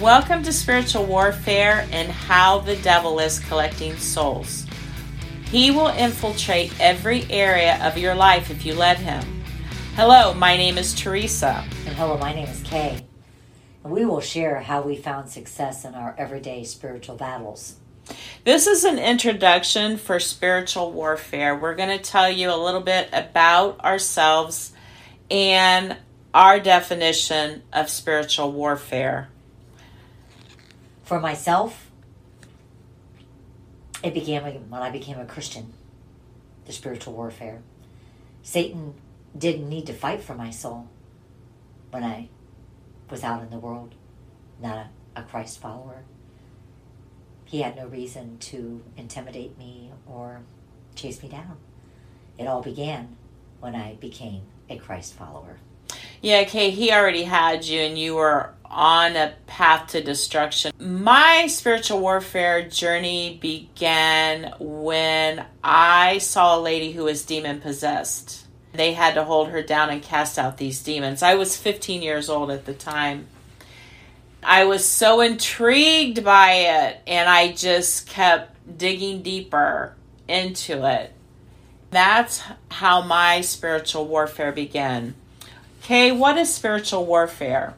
Welcome to Spiritual Warfare and How the Devil is Collecting Souls. He will infiltrate every area of your life if you let him. Hello, my name is Teresa. And hello, my name is Kay. And we will share how we found success in our everyday spiritual battles. This is an introduction for spiritual warfare. We're going to tell you a little bit about ourselves and our definition of spiritual warfare. For myself, it began when I became a Christian, the spiritual warfare. Satan didn't need to fight for my soul when I was out in the world, not a, a Christ follower. He had no reason to intimidate me or chase me down. It all began when I became a Christ follower. Yeah, okay, he already had you and you were on a path to destruction. My spiritual warfare journey began when I saw a lady who was demon possessed. They had to hold her down and cast out these demons. I was 15 years old at the time. I was so intrigued by it and I just kept digging deeper into it. That's how my spiritual warfare began. Okay, what is spiritual warfare?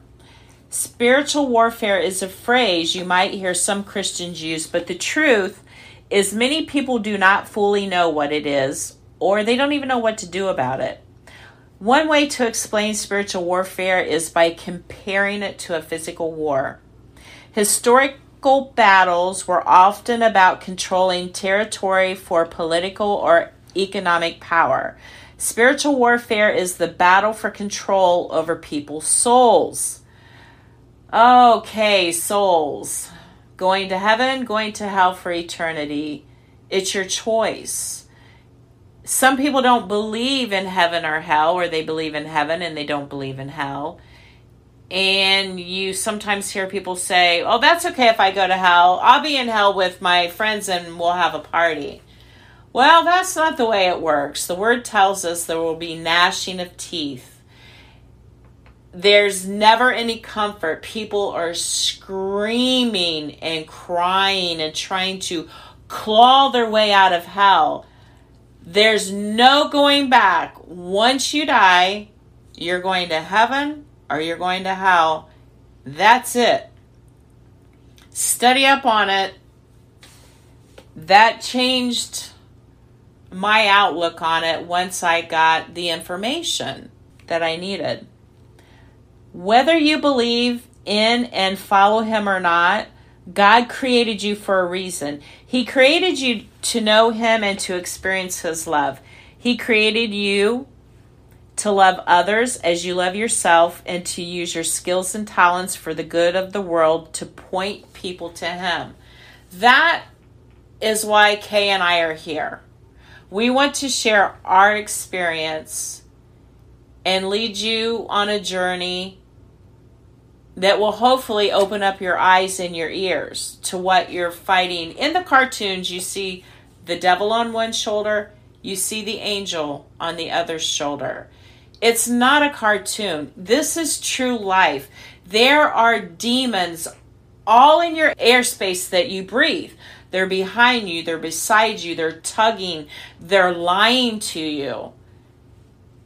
Spiritual warfare is a phrase you might hear some Christians use, but the truth is many people do not fully know what it is or they don't even know what to do about it. One way to explain spiritual warfare is by comparing it to a physical war. Historical battles were often about controlling territory for political or economic power. Spiritual warfare is the battle for control over people's souls. Okay, souls. Going to heaven, going to hell for eternity. It's your choice. Some people don't believe in heaven or hell, or they believe in heaven and they don't believe in hell. And you sometimes hear people say, Oh, that's okay if I go to hell. I'll be in hell with my friends and we'll have a party. Well, that's not the way it works. The word tells us there will be gnashing of teeth there's never any comfort. People are screaming and crying and trying to claw their way out of hell. There's no going back. Once you die, you're going to heaven or you're going to hell. That's it. Study up on it. That changed my outlook on it once I got the information that I needed. Whether you believe in and follow Him or not, God created you for a reason. He created you to know Him and to experience His love. He created you to love others as you love yourself and to use your skills and talents for the good of the world to point people to Him. That is why Kay and I are here. We want to share our experience and lead you on a journey that will hopefully open up your eyes and your ears to what you're fighting. In the cartoons, you see the devil on one shoulder, you see the angel on the other shoulder. It's not a cartoon. This is true life. There are demons all in your airspace that you breathe. They're behind you, they're beside you, they're tugging, they're lying to you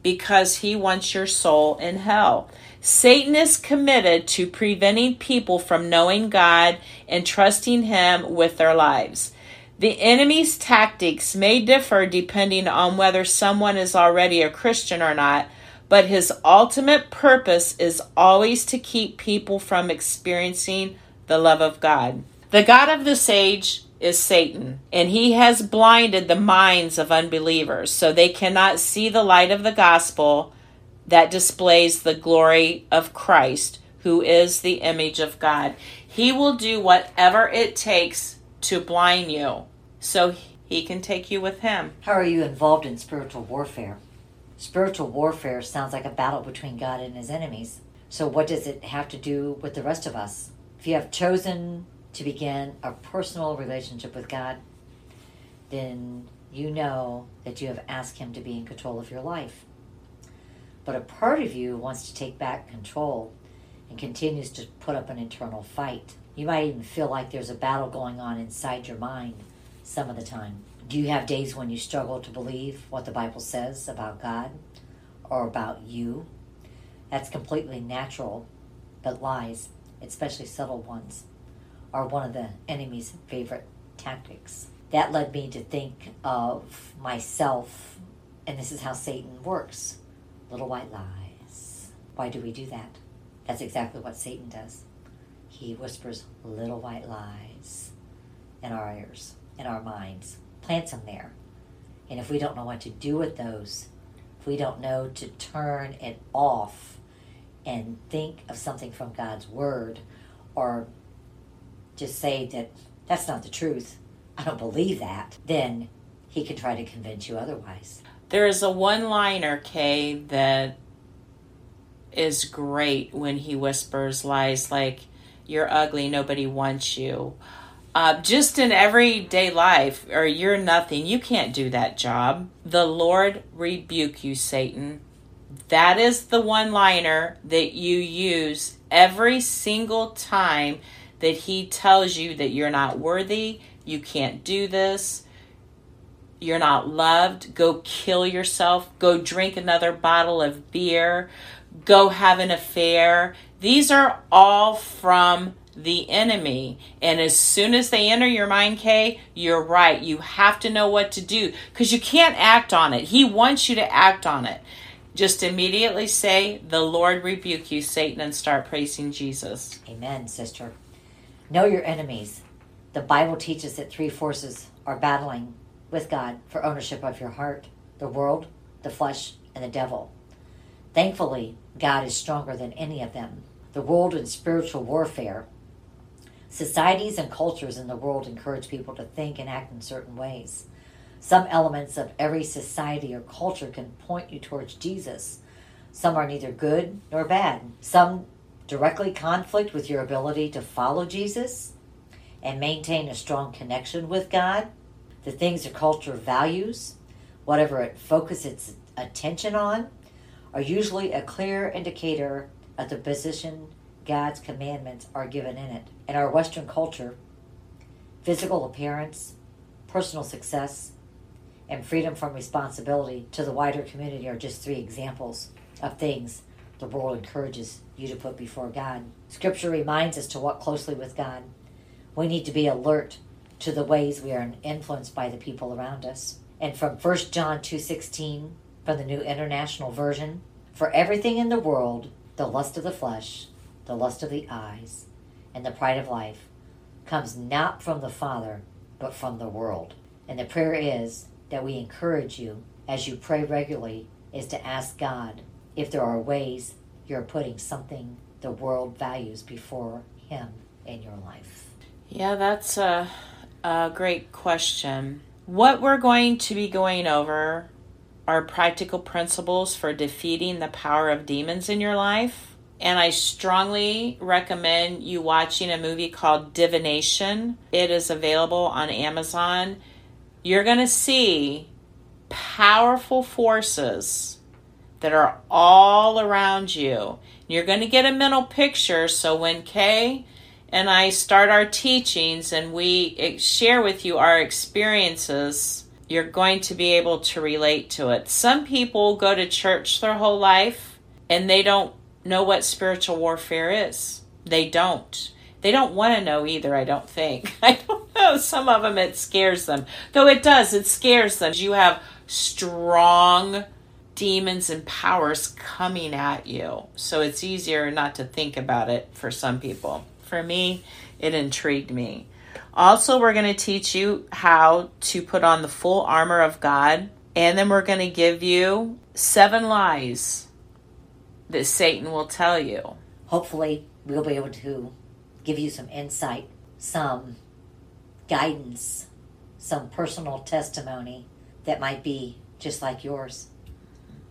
because he wants your soul in hell. Satan is committed to preventing people from knowing God and trusting Him with their lives. The enemy's tactics may differ depending on whether someone is already a Christian or not, but his ultimate purpose is always to keep people from experiencing the love of God. The God of this age is Satan, and he has blinded the minds of unbelievers so they cannot see the light of the gospel that displays the glory of Christ, who is the image of God. He will do whatever it takes to blind you so he can take you with him. How are you involved in spiritual warfare? Spiritual warfare sounds like a battle between God and his enemies. So, what does it have to do with the rest of us? If you have chosen to begin a personal relationship with God, then you know that you have asked Him to be in control of your life but a part of you wants to take back control and continues to put up an internal fight. You might even feel like there's a battle going on inside your mind some of the time. Do you have days when you struggle to believe what the Bible says about God or about you? That's completely natural, but lies, especially subtle ones, are one of the enemy's favorite tactics. That led me to think of myself, and this is how Satan works little white lies. Why do we do that? That's exactly what Satan does. He whispers little white lies in our ears, in our minds, plants them there. And if we don't know what to do with those, if we don't know to turn it off and think of something from God's Word, or just say that that's not the truth, I don't believe that, then he can try to convince you otherwise. There is a one liner, Kay, that is great when he whispers lies like, You're ugly, nobody wants you. Uh, just in everyday life, or you're nothing, you can't do that job. The Lord rebuke you, Satan. That is the one liner that you use every single time that he tells you that you're not worthy, you can't do this, you're not loved, go kill yourself, go drink another bottle of beer, go have an affair. These are all from the enemy. And as soon as they enter your mind, Kay, you're right. You have to know what to do because you can't act on it. He wants you to act on it. Just immediately say, The Lord rebuke you, Satan, and start praising Jesus. Amen, sister. Know your enemies. The Bible teaches that three forces are battling with God for ownership of your heart the world, the flesh, and the devil. Thankfully, God is stronger than any of them. The world and spiritual warfare. Societies and cultures in the world encourage people to think and act in certain ways. Some elements of every society or culture can point you towards Jesus. Some are neither good nor bad. Some directly conflict with your ability to follow Jesus and maintain a strong connection with God. The things a culture values, whatever it focuses its attention on, are usually a clear indicator of the position God's commandments are given in it. In our Western culture, physical appearance, personal success, and freedom from responsibility to the wider community are just three examples of things the world encourages you to put before God. Scripture reminds us to walk closely with God. We need to be alert to the ways we are influenced by the people around us. And from 1 John 2:16 from the New International Version, for everything in the world, the lust of the flesh, the lust of the eyes, and the pride of life comes not from the Father, but from the world. And the prayer is that we encourage you as you pray regularly is to ask God if there are ways you're putting something the world values before Him in your life. Yeah, that's a, a great question. What we're going to be going over are practical principles for defeating the power of demons in your life. And I strongly recommend you watching a movie called Divination. It is available on Amazon. You're going to see powerful forces that are all around you. You're going to get a mental picture so when Kay and I start our teachings and we share with you our experiences, you're going to be able to relate to it. Some people go to church their whole life and they don't know what spiritual warfare is. They don't. They don't want to know either, I don't think. I don't know. Some of them it scares them. Though it does, it scares them. You have strong demons and powers coming at you. So it's easier not to think about it for some people. For me, it intrigued me. Also, we're going to teach you how to put on the full armor of God. And then we're going to give you seven lies that Satan will tell you. Hopefully, we'll be able to give you some insight, some guidance, some personal testimony that might be just like yours.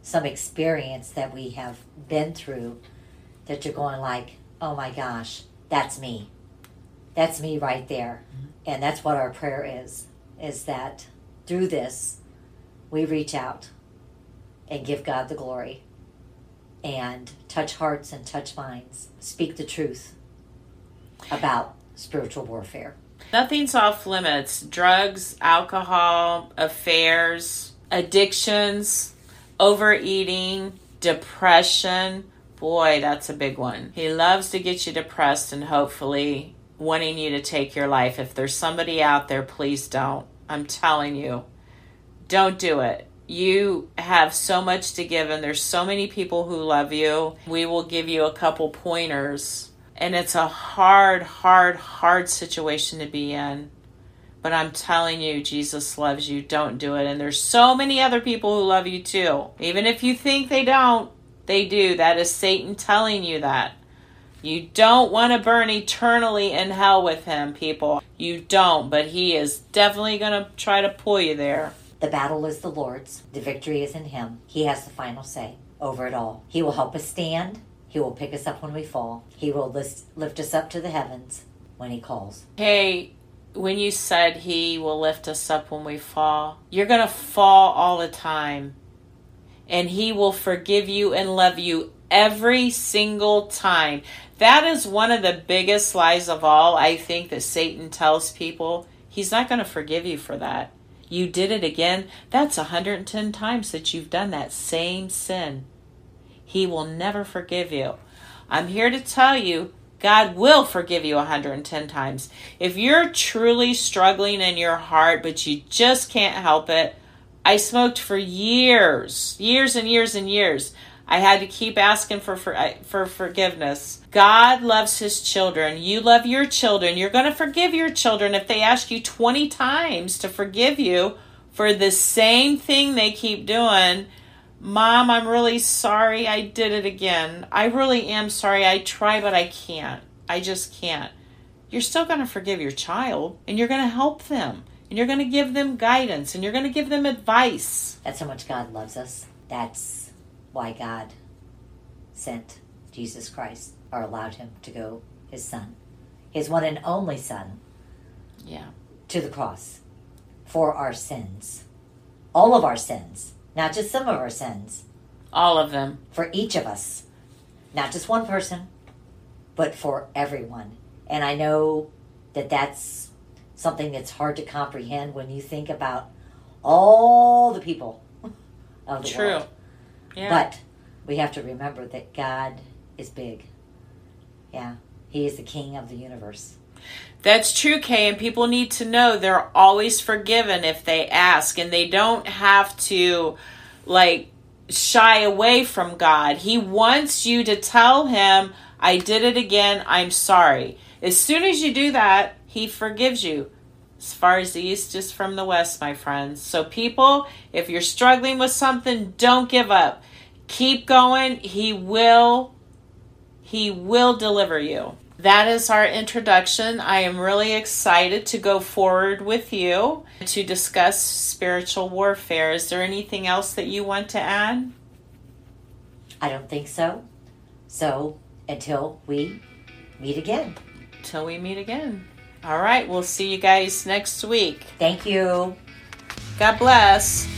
Some experience that we have been through that you're going like, oh my gosh, that's me. That's me right there. Mm-hmm. And that's what our prayer is, is that through this, we reach out and give God the glory and touch hearts and touch minds. Speak the truth about spiritual warfare. Nothing's off limits. Drugs, alcohol, affairs, addictions, overeating, depression. Boy, that's a big one. He loves to get you depressed and hopefully wanting you to take your life. If there's somebody out there, please don't. I'm telling you, don't do it. You have so much to give, and there's so many people who love you. We will give you a couple pointers. And it's a hard, hard, hard situation to be in. But I'm telling you, Jesus loves you. Don't do it. And there's so many other people who love you too. Even if you think they don't, they do. That is Satan telling you that. You don't want to burn eternally in hell with him, people. You don't, but he is definitely going to try to pull you there. The battle is the Lord's. The victory is in him. He has the final say over it all. He will help us stand. He will pick us up when we fall. He will lift, lift us up to the heavens when he calls. Hey, when you said he will lift us up when we fall, you're going to fall all the time. And he will forgive you and love you every single time. That is one of the biggest lies of all, I think, that Satan tells people. He's not going to forgive you for that. You did it again. That's 110 times that you've done that same sin. He will never forgive you. I'm here to tell you God will forgive you 110 times. If you're truly struggling in your heart, but you just can't help it, I smoked for years, years and years and years. I had to keep asking for, for for forgiveness. God loves his children. You love your children. You're going to forgive your children if they ask you 20 times to forgive you for the same thing they keep doing. Mom, I'm really sorry I did it again. I really am sorry. I try, but I can't. I just can't. You're still going to forgive your child and you're going to help them and you're going to give them guidance and you're going to give them advice. That's how much God loves us. That's why God sent Jesus Christ or allowed him to go, his son, his one and only son, Yeah. to the cross for our sins. All of our sins, not just some of our sins, All of them. for each of us. Not just one person, but for everyone. And I know that that's something that's hard to comprehend when you think about all the people of the True. world. Yeah. But we have to remember that God is big. Yeah. He is the king of the universe. That's true, Kay, and people need to know they're always forgiven if they ask, and they don't have to, like, shy away from God. He wants you to tell Him, I did it again, I'm sorry. As soon as you do that, He forgives you. As far as the east is from the west, my friends. So, people, if you're struggling with something, don't give up. Keep going. He will, He will deliver you that is our introduction. I am really excited to go forward with you to discuss spiritual warfare. Is there anything else that you want to add? I don't think so. So until we meet again. Till we meet again. All right, we'll see you guys next week. Thank you. God bless.